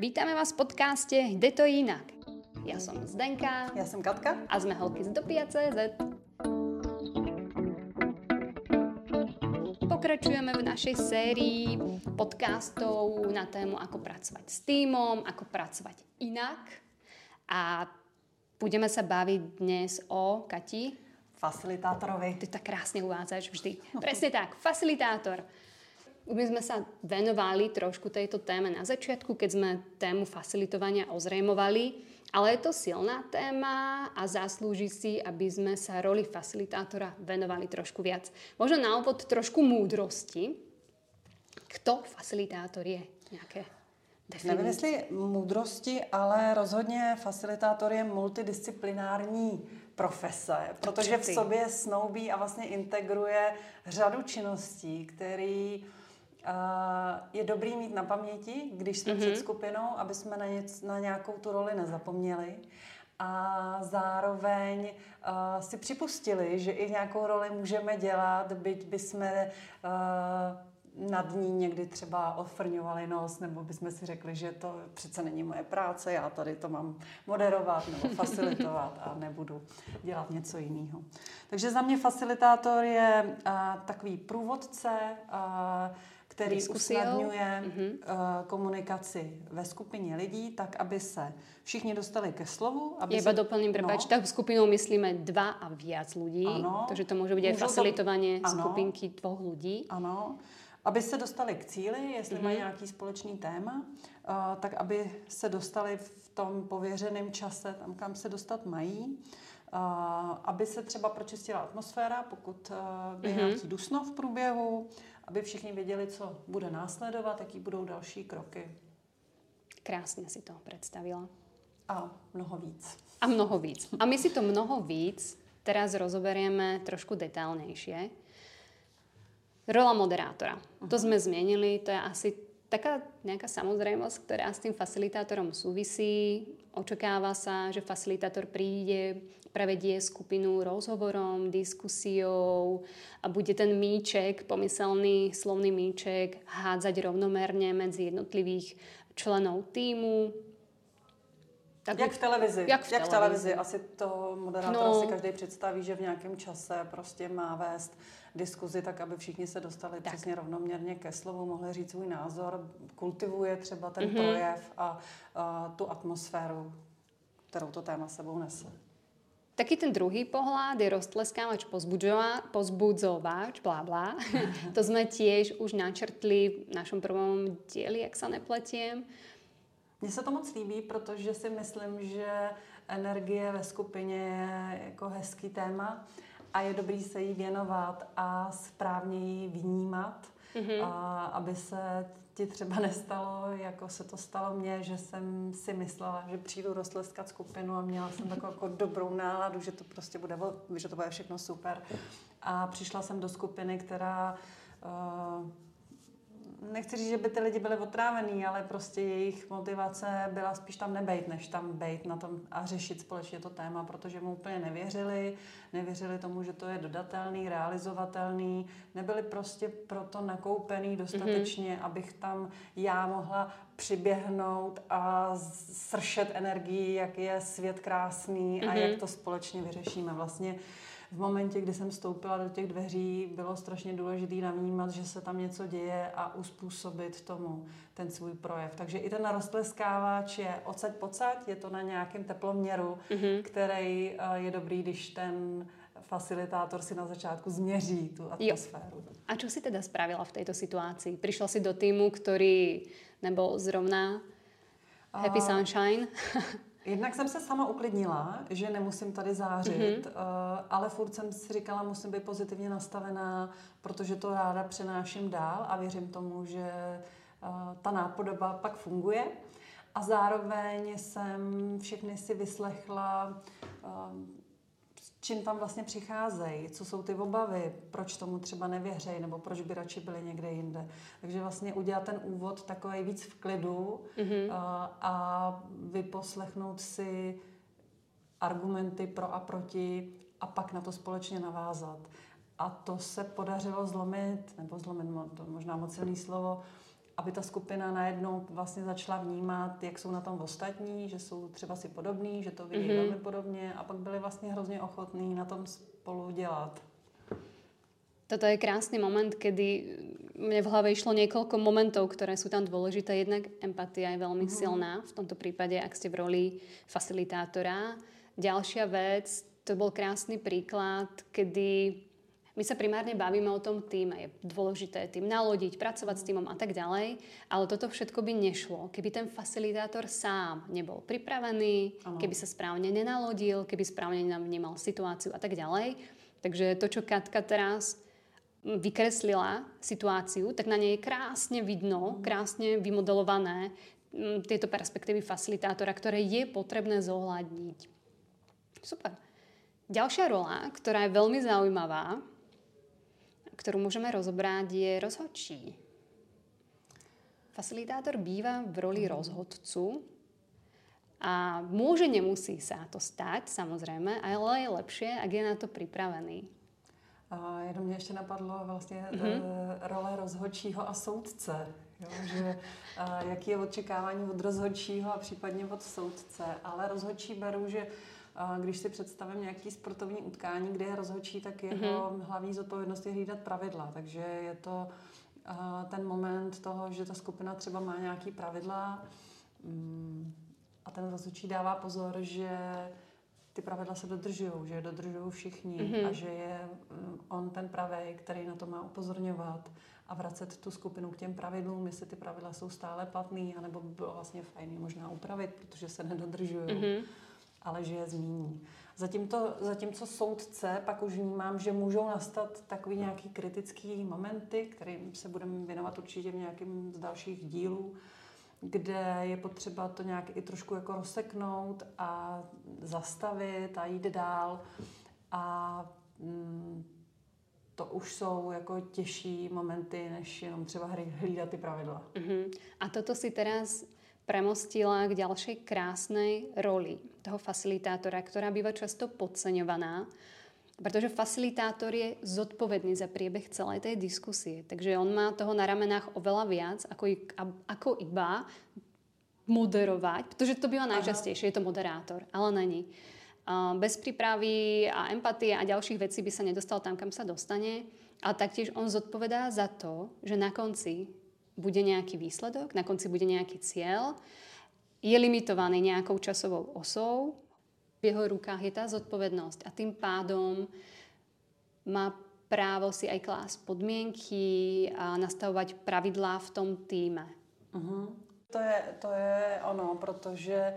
Vítame vás v podcaste Jde to jinak. Ja som Zdenka. Ja som Katka. A sme holky z Dopia.cz. Pokračujeme v našej sérii podcastov na tému, ako pracovať s týmom, ako pracovať inak. A budeme sa baviť dnes o, Kati? Facilitátorovi. Ty tak krásne uvádzaš vždy. Presne tak, facilitátor. My sme sa venovali trošku tejto téme na začiatku, keď sme tému facilitovania ozrejmovali, ale je to silná téma a zaslúži si, aby sme sa roli facilitátora venovali trošku viac. Možno na úvod trošku múdrosti. Kto facilitátor je? Nejaké definice? Nevím, jestli moudrosti, ale rozhodně facilitátor je multidisciplinární profese, protože v sobě snoubí a vlastně integruje řadu činností, který je dobrý mít na paměti, když jsme mm-hmm. před skupinou, aby jsme na, něc, na nějakou tu roli nezapomněli. A zároveň uh, si připustili, že i nějakou roli můžeme dělat, byť bychom uh, nad ní někdy třeba odfrňovali nos, nebo bychom si řekli, že to přece není moje práce, já tady to mám moderovat nebo facilitovat a nebudu dělat něco jiného. Takže za mě facilitátor je uh, takový průvodce, uh, který usnadňuje mm-hmm. uh, komunikaci ve skupině lidí, tak aby se všichni dostali ke slovu. Aby Iba se... doplním, prepač, no. tak skupinou myslíme dva a viac lidí, ano. takže to může být aj facilitovanie to... skupinky dvoch lidí. Ano, aby se dostali k cíli, jestli mm-hmm. mají nějaký společný téma, uh, tak aby se dostali v tom pověřeném čase tam, kam se dostat mají. Uh, aby se třeba pročistila atmosféra, pokud uh, je mm-hmm. nějaký dusno v průběhu, aby všichni věděli, co bude následovat, jaký budou další kroky. Krásně si to představila. A mnoho víc. A mnoho víc. A my si to mnoho víc teraz rozoberieme trošku detailnejšie. Rola moderátora. Uh-huh. To mhm. sme zmenili, to je asi taká nejaká samozrejmosť, ktorá s tým facilitátorom súvisí. Očakáva sa, že facilitátor príde, prevedie skupinu rozhovorom, diskusiou a bude ten míček, pomyselný slovný míček, hádzať rovnomerne medzi jednotlivých členov týmu, tak jak v televizi. Jak v, jak televizi. v televizi. Asi to moderátor no. si každý představí, že v nějakém čase prostě má vést diskuzi tak, aby všichni se dostali tak. přesně rovnoměrně ke slovu, mohli říct svůj názor, kultivuje třeba ten mm-hmm. projev a, a tu atmosféru, kterou to téma sebou nese. Taký ten druhý pohľad je roztleskávač, pozbudzovač, blá blá. to sme tiež už načrtli v našom prvom dieli, jak sa nepletiem. Mně se to moc líbí, protože si myslím, že energie ve skupině je jako hezký téma a je dobrý se jí věnovat a správně ji vnímat, mm-hmm. a aby se ti třeba nestalo, jako se to stalo mně, že jsem si myslela, že přijdu roztleskat skupinu a měla jsem takovou jako dobrou náladu, že to prostě bude, že to bude všechno super. A přišla jsem do skupiny, která uh, nechci říct, že by ty lidi byli otrávený, ale prostě jejich motivace byla spíš tam nebejt, než tam bejt na tom a řešit společně to téma, protože mu úplně nevěřili, nevěřili tomu, že to je dodatelný, realizovatelný, nebyli prostě proto nakoupený dostatečně, mm-hmm. abych tam já mohla přiběhnout a sršet energii, jak je svět krásný mm-hmm. a jak mhm. to společně vyřešíme. Vlastně v momentě, kdy jsem vstoupila do těch dveří, bylo strašně důležité navnímat, že se tam něco děje a uspůsobit tomu ten svůj projev. Takže i ten roztleskávač je odsaď pocať, je to na nějakém teploměru, mm-hmm. který eh, je dobrý, když ten facilitátor si na začátku změří tu atmosféru. Jo. A co si teda spravila v této situaci? Přišla si do týmu, který nebyl zrovna Happy Sunshine? Jednak jsem se sama uklidnila, že nemusím tady zářit, mm-hmm. ale furt jsem si říkala, musím být pozitivně nastavená, protože to ráda přenáším dál a věřím tomu, že eh, ta nápodoba pak funguje. A zároveň jsem všechny si vyslechla eh, čím tam vlastně přicházejí, co jsou ty obavy, proč tomu třeba nevěřejí, nebo proč by radši byli někde jinde. Takže vlastně udělat ten úvod takový víc v klidu mm-hmm. a, a vyposlechnout si argumenty pro a proti a pak na to společně navázat. A to se podařilo zlomit, nebo zlomit, to možná moc silný slovo, aby ta skupina najednou vlastně začala vnímat, jak jsou na tom ostatní, že jsou třeba si podobní, že to vidí mm-hmm. velmi podobně a pak byli vlastně hrozně ochotní na tom spolu dělat. Toto je krásny moment, kedy mne v hlave išlo niekoľko momentov, ktoré sú tam dôležité. Jednak empatia je veľmi mm. silná, v tomto prípade, ak ste v roli facilitátora. Ďalšia vec, to bol krásny príklad, kedy my sa primárne bavíme o tom týme. Je dôležité tým nalodiť, pracovať s týmom a tak ďalej, ale toto všetko by nešlo, keby ten facilitátor sám nebol pripravený, ano. keby sa správne nenalodil, keby správne vnímal situáciu a tak ďalej. Takže to, čo Katka teraz vykreslila situáciu, tak na nej je krásne vidno, krásne vymodelované mm, tieto perspektívy facilitátora, ktoré je potrebné zohľadniť. Super. Ďalšia rola, ktorá je veľmi zaujímavá, ktorú môžeme rozobrať, je rozhodčí. Facilitátor býva v roli mhm. rozhodcu a môže, nemusí sa to stať, samozrejme, ale je lepšie, ak je na to pripravený. A jenom mě ještě napadlo vlastně mm-hmm. role rozhodčího a soudce. Jo, že, a jaký je očekávání od rozhodčího a případně od soudce. Ale rozhodčí beru, že když si představím nějaký sportovní utkání, kde je rozhodčí, tak jeho mm-hmm. hlavní zodpovědnost je hlídat pravidla. Takže je to ten moment toho, že ta skupina třeba má nějaký pravidla mm, a ten rozhodčí dává pozor, že ty pravidla se dodržují, že je dodržují všichni mm-hmm. a že je mm, on ten pravý, který na to má upozorňovat a vracet tu skupinu k těm pravidlům, jestli ty pravidla jsou stále platný, anebo by bylo vlastně fajn je možná upravit, protože se nedodržují, mm-hmm. Ale že je zmíní. Zatímco, zatímco soudce pak už vnímám, že můžou nastat takový nějaký kritický momenty, kterým se budeme věnovat určitě v nějakém z dalších dílů, kde je potřeba to nějak i trošku jako rozseknout a zastavit a jít dál. A mm, to už jsou jako těžší momenty, než jenom třeba hlídat ty pravidla. Uh-huh. A toto si teraz premostila k ďalšej krásnej roli toho facilitátora, ktorá býva často podceňovaná, Protože facilitátor je zodpovedný za priebeh celej tej diskusie. Takže on má toho na ramenách oveľa viac, ako, ako iba moderovať, protože to býva najčastejšie, je to moderátor, ale není. Bez prípravy a empatie a ďalších vecí by sa nedostal tam, kam sa dostane. A taktiež on zodpovedá za to, že na konci bude nejaký výsledok, na konci bude nejaký cieľ, je limitovaný nejakou časovou osou, v jeho rukách je tá zodpovednosť a tým pádom má právo si aj klásť podmienky a nastavovať pravidlá v tom týme. Uh-huh. To, je, to je ono, protože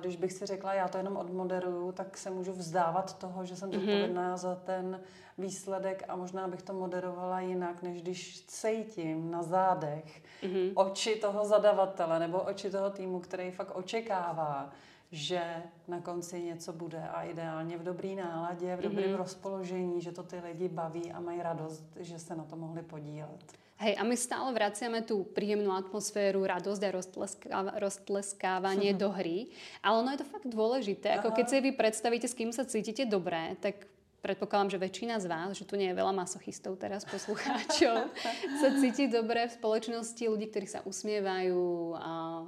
když bych si řekla, já to jenom odmoderuju, tak se můžu vzdávat toho, že jsem zodpovědná uh-huh. za ten výsledek a možná bych to moderovala jinak, než když cítím na zádech uh-huh. oči toho zadavatele nebo oči toho týmu, který fakt očekává, že na konci něco bude a ideálně v dobrý náladě, v dobrém mm-hmm. rozpoložení, že to ty lidi baví a mají radost, že se na to mohli podílet. Hej, a my stále vraciame tú príjemnú atmosféru, radosť a roztleskávanie do hry. Ale ono je to fakt dôležité. Ako keď si vy predstavíte, s kým sa cítite dobré, tak predpokladám, že väčšina z vás, že tu nie je veľa masochistov teraz, poslucháčov, sa cíti dobre v spoločnosti ľudí, ktorí sa usmievajú, a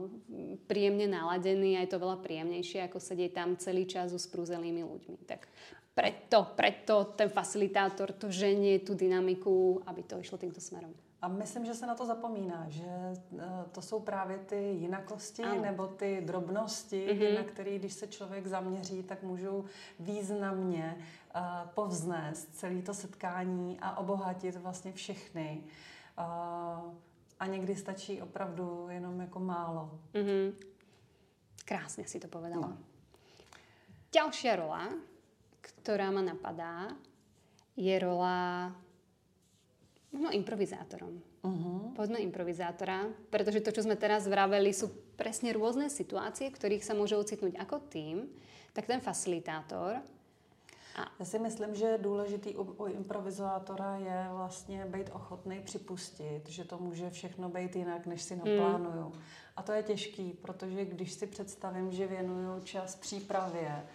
príjemne naladení a je to veľa príjemnejšie, ako sedieť tam celý čas s prúzelými ľuďmi. Tak preto, preto ten facilitátor to ženie tú dynamiku, aby to išlo týmto smerom. A myslím, že se na to zapomíná, že eh, to jsou právě ty jinakosti ano. nebo ty drobnosti, mm-hmm. na které, když se člověk zaměří, tak můžou významně uh, povznést celé to setkání a obohatit vlastně všechny. Uh, a někdy stačí opravdu jenom jako málo. Mm-hmm. Krásně si to povedala. No. Ďalšia rola, ktorá ma napadá, je rola No improvizátorom. Uh-huh. Poďme improvizátora, pretože to, čo sme teraz vraveli, sú presne rôzne situácie, v ktorých sa môže ocitnúť ako tým, tak ten facilitátor a... Já si myslím, že důležitý u, u improvizátora je vlastně být ochotný připustit, že to může všechno být jinak, než si naplánuju. Hmm. A to je těžký, protože když si představím, že věnuju čas přípravě,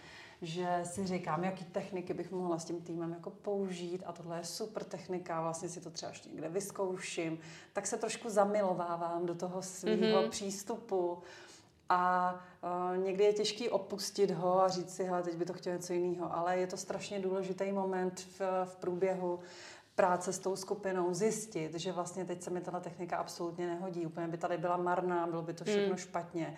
že si říkám, jaký techniky bych mohla s tím týmem jako použít a tohle je super technika, vlastně si to třeba ještě někde vyzkouším, tak se trošku zamilovávám do toho svého mm-hmm. přístupu. A uh, někdy je těžký opustit ho a říct si, hele, teď by to chtěl něco jiného, ale je to strašně důležitý moment v, v průběhu práce s tou skupinou, zjistit, že vlastně teď se mi tato technika absolutně nehodí, úplně by tady byla marná, bylo by to všechno mm. špatně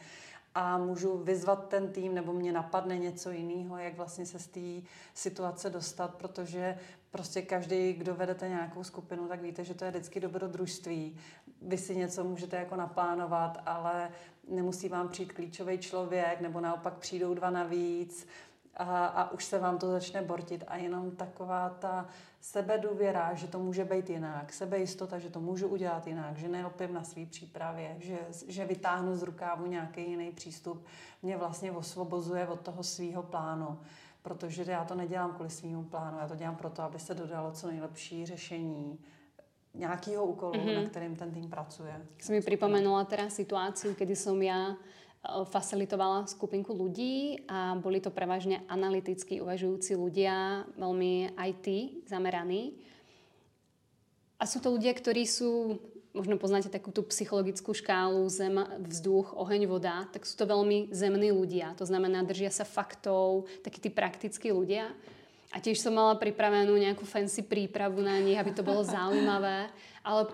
a můžu vyzvat ten tým, nebo mě napadne něco jiného, jak vlastně se z té situace dostat, protože prostě každý, kdo vedete nějakou skupinu, tak víte, že to je vždycky dobrodružství. Vy si něco můžete jako naplánovat, ale nemusí vám přijít klíčový člověk, nebo naopak přijdou dva navíc a, a už se vám to začne bortit a jenom taková ta sebedůvěra, že to může být jinak, sebejistota, že to můžu udělat jinak, že nelpím na své přípravě, že, že vytáhnu z rukávu nějaký jiný přístup, mě vlastně osvobozuje od toho svého plánu. Protože já to nedělám kvůli svýmu plánu, já to dělám proto, aby se dodalo co nejlepší řešení nějakého úkolu, mm-hmm. na kterým ten tým pracuje. Si mi připomenula teda situaci, kdy jsem já facilitovala skupinku ľudí a boli to prevažne analyticky uvažujúci ľudia, veľmi IT zameraní. A sú to ľudia, ktorí sú, možno poznáte takú tú psychologickú škálu zem, vzduch, oheň, voda, tak sú to veľmi zemní ľudia. To znamená, držia sa faktov, takí tí praktickí ľudia. A tiež som mala pripravenú nejakú fancy prípravu na nich, aby to bolo zaujímavé. Ale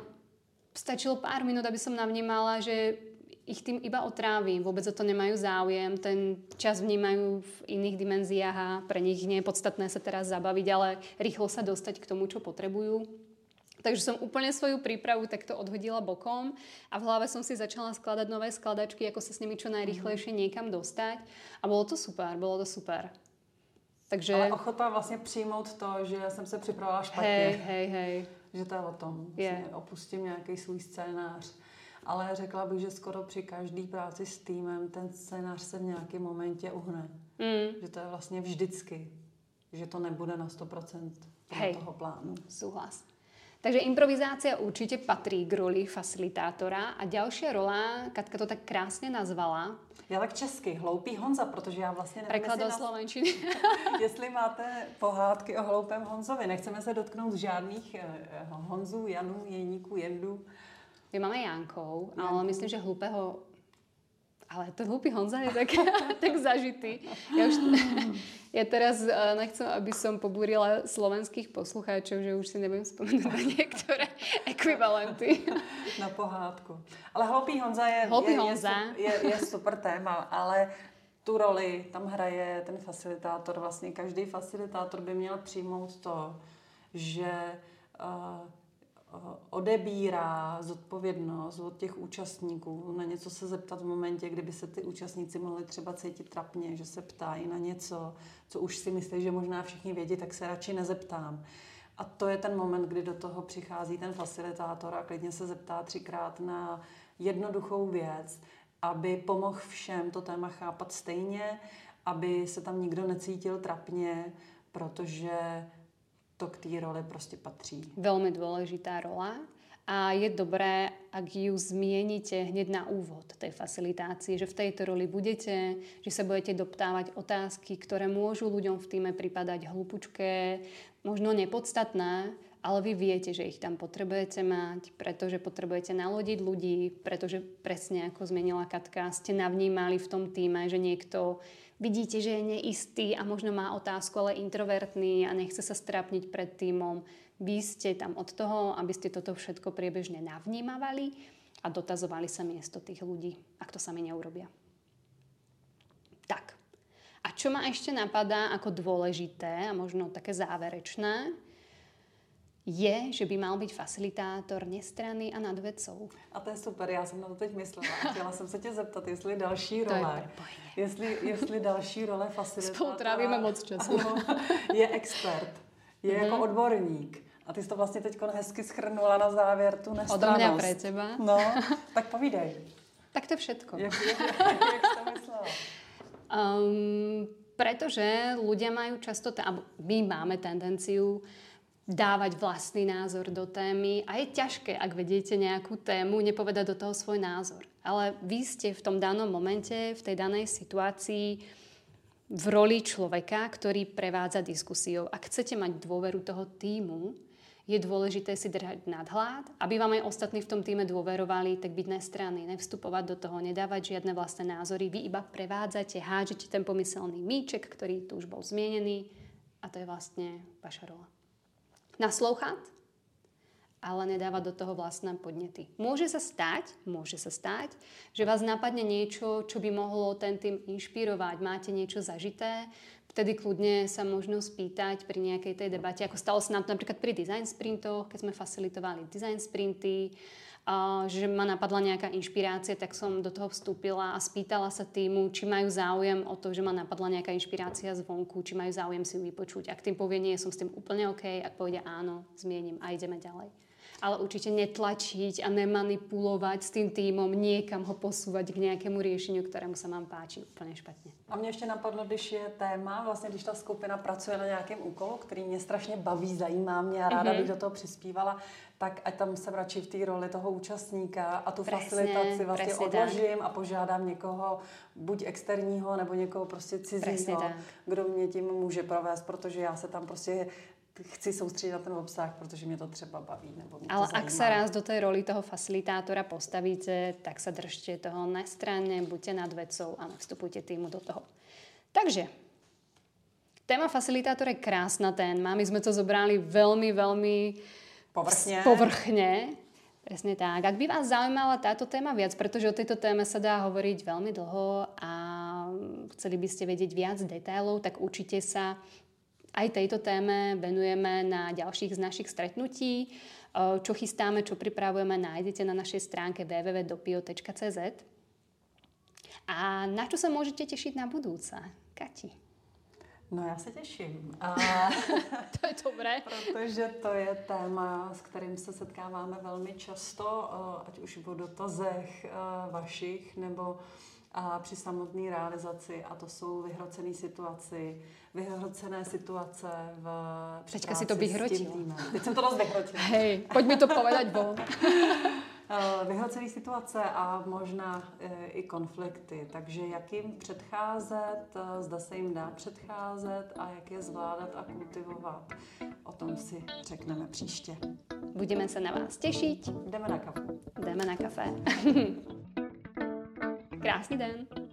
stačilo pár minút, aby som navnímala, že ich tým iba otrávim, vôbec o to nemajú záujem, ten čas vnímajú v iných dimenziách a pre nich nie je podstatné sa teraz zabaviť, ale rýchlo sa dostať k tomu, čo potrebujú. Takže som úplne svoju prípravu takto odhodila bokom a v hlave som si začala skladať nové skladačky, ako sa s nimi čo najrychlejšie mhm. niekam dostať. A bolo to super, bolo to super. Takže... Ale ochota vlastně přijmout to, že jsem se připravila špatně. Hej, hej, hej. Že to je o tom. Je. Opustím nějaký svůj scénář ale řekla bych, že skoro při každé práci s týmem ten scénář se v nějakém momentě uhne. Mm. Že to je vlastně vždycky, že to nebude na 100% Hej. toho plánu. Souhlas. Takže improvizácia určite patrí k roli facilitátora a ďalšia rola, Katka to tak krásně nazvala. Já tak česky, hloupý Honza, protože já vlastně nevím, Preklad do slovenčiny. jestli máte pohádky o hloupém Honzovi. Nechceme se dotknout žádných eh, Honzů, Janů, Jeníků, Jendů. My máme Jankou, ale myslím, že hlupého ale to hlupý Honza je tak, tak zažitý. Ja, už, ja teraz uh, nechcem, aby som pobúrila slovenských poslucháčov, že už si neviem spomenúť na niektoré ekvivalenty. Na pohádku. Ale hlupý Honza je, hlupý je, Honza. Je, je, je super téma, ale tu roli tam hraje ten facilitátor. Vlastně každý facilitátor by měl přijmout to, že uh, Eh, odebírá zodpovědnost od těch účastníků, na něco se zeptat v momentě, kdyby se ty účastníci mohli třeba cítit trapně, že se ptají na něco, co už si myslí, že možná všichni vědí, tak se radši nezeptám. A to je ten moment, kdy do toho přichází ten facilitátor a klidně se zeptá třikrát na jednoduchou věc, aby pomohl všem to téma chápat stejně, aby se tam nikdo necítil trapně, protože to k té roli prostě patří. Velmi důležitá rola. A je dobré, ak ju zmieníte hneď na úvod tej facilitácii, že v tejto roli budete, že sa budete doptávať otázky, ktoré môžu ľuďom v týme pripadať hlupučké, možno nepodstatné, ale vy viete, že ich tam potrebujete mať, pretože potrebujete nalodiť ľudí, pretože presne ako zmenila Katka, ste navnímali v tom týme, že niekto vidíte, že je neistý a možno má otázku, ale introvertný a nechce sa strapniť pred týmom. Vy ste tam od toho, aby ste toto všetko priebežne navnímavali a dotazovali sa miesto tých ľudí, ak to sami neurobia. Tak. A čo ma ešte napadá ako dôležité a možno také záverečné, je, že by mal být facilitátor nestranný a nad vecou. A to je super, já jsem na to teď myslela. Chtěla jsem se tě zeptat, jestli další role, je jestli, jestli další role facilitátora... Spolu trávíme moc času. je expert, je mm-hmm. jako odborník. A ty jsi to vlastně teď hezky schrnula na závěr, tu nestranost. Odo mě pre teba. No, tak povídej. tak to je všetko. Jak, jak, jak, jak to myslela? Um, pretože ľudia majú často, a my máme tendenciu dávať vlastný názor do témy a je ťažké, ak vedíte nejakú tému, nepovedať do toho svoj názor. Ale vy ste v tom danom momente, v tej danej situácii v roli človeka, ktorý prevádza diskusiou. Ak chcete mať dôveru toho týmu, je dôležité si držať nadhľad, aby vám aj ostatní v tom týme dôverovali, tak byť nestranný, nevstupovať do toho, nedávať žiadne vlastné názory. Vy iba prevádzate, hádžete ten pomyselný míček, ktorý tu už bol zmienený a to je vlastne vaša rola. Naslouchat, ale nedávať do toho vlastné podnety. Môže sa stať, môže sa stať, že vás napadne niečo, čo by mohlo ten tým inšpirovať. Máte niečo zažité, vtedy kľudne sa možno spýtať pri nejakej tej debate, ako stalo sa nám to napríklad pri design sprintoch, keď sme facilitovali design sprinty, že ma napadla nejaká inšpirácia, tak som do toho vstúpila a spýtala sa týmu, či majú záujem o to, že ma napadla nejaká inšpirácia zvonku, či majú záujem si ju vypočuť. Ak tým povie nie, som s tým úplne OK, ak povede áno, zmiením a ideme ďalej ale určite netlačiť a nemanipulovať s tým týmom, niekam ho posúvať k nějakému riešeniu, ktorému sa vám páči úplně špatně. A mě ještě napadlo, když je téma, vlastně když ta skupina pracuje na nějakém úkolu, který mě strašně baví, zajímá mě a ráda mm-hmm. bych do toho přispívala, tak ať tam jsem radši v té roli toho účastníka a tu presne, facilitaci vlastně odložím tak. a požádám někoho, buď externího, nebo někoho prostě cizího, kdo mě tím může provést, protože já se tam prostě chci soustředit na ten obsah, protože mě to třeba baví. Nebo mě Ale ak sa raz do tej roli toho facilitátora postavíte, tak sa držte toho nestranne, buďte nad vecou a nevstupujte týmu do toho. Takže, téma facilitátora je krásna téma. My sme to zobrali veľmi, veľmi povrchne. povrchne. Presne tak. Ak by vás zaujímala táto téma viac, pretože o tejto téme sa dá hovoriť veľmi dlho a chceli by ste vedieť viac detailov, tak určite sa aj tejto téme venujeme na ďalších z našich stretnutí. Čo chystáme, čo pripravujeme, nájdete na našej stránke www.dopio.cz. A na čo sa môžete tešiť na budúce? Kati. No já se těším. A... to je dobré. Protože to je téma, s kterým se setkáváme velmi často, ať už v dotazech vašich nebo a při samotné realizaci a to jsou vyhrocené situace, vyhrocené situace v Teďka si to vyhrotil. Teď jsem to dost vyhrotila. Hej, pojď mi to povedať von. Eh, vyhrocené situace a možná eh, i konflikty. Takže jak jim předcházet, eh, zda se jim dá předcházet a jak je zvládat a kultivovat. O tom si řekneme příště. Budeme se na vás těšit. Jdeme na kafe. Jdeme na kafe. Krásný den.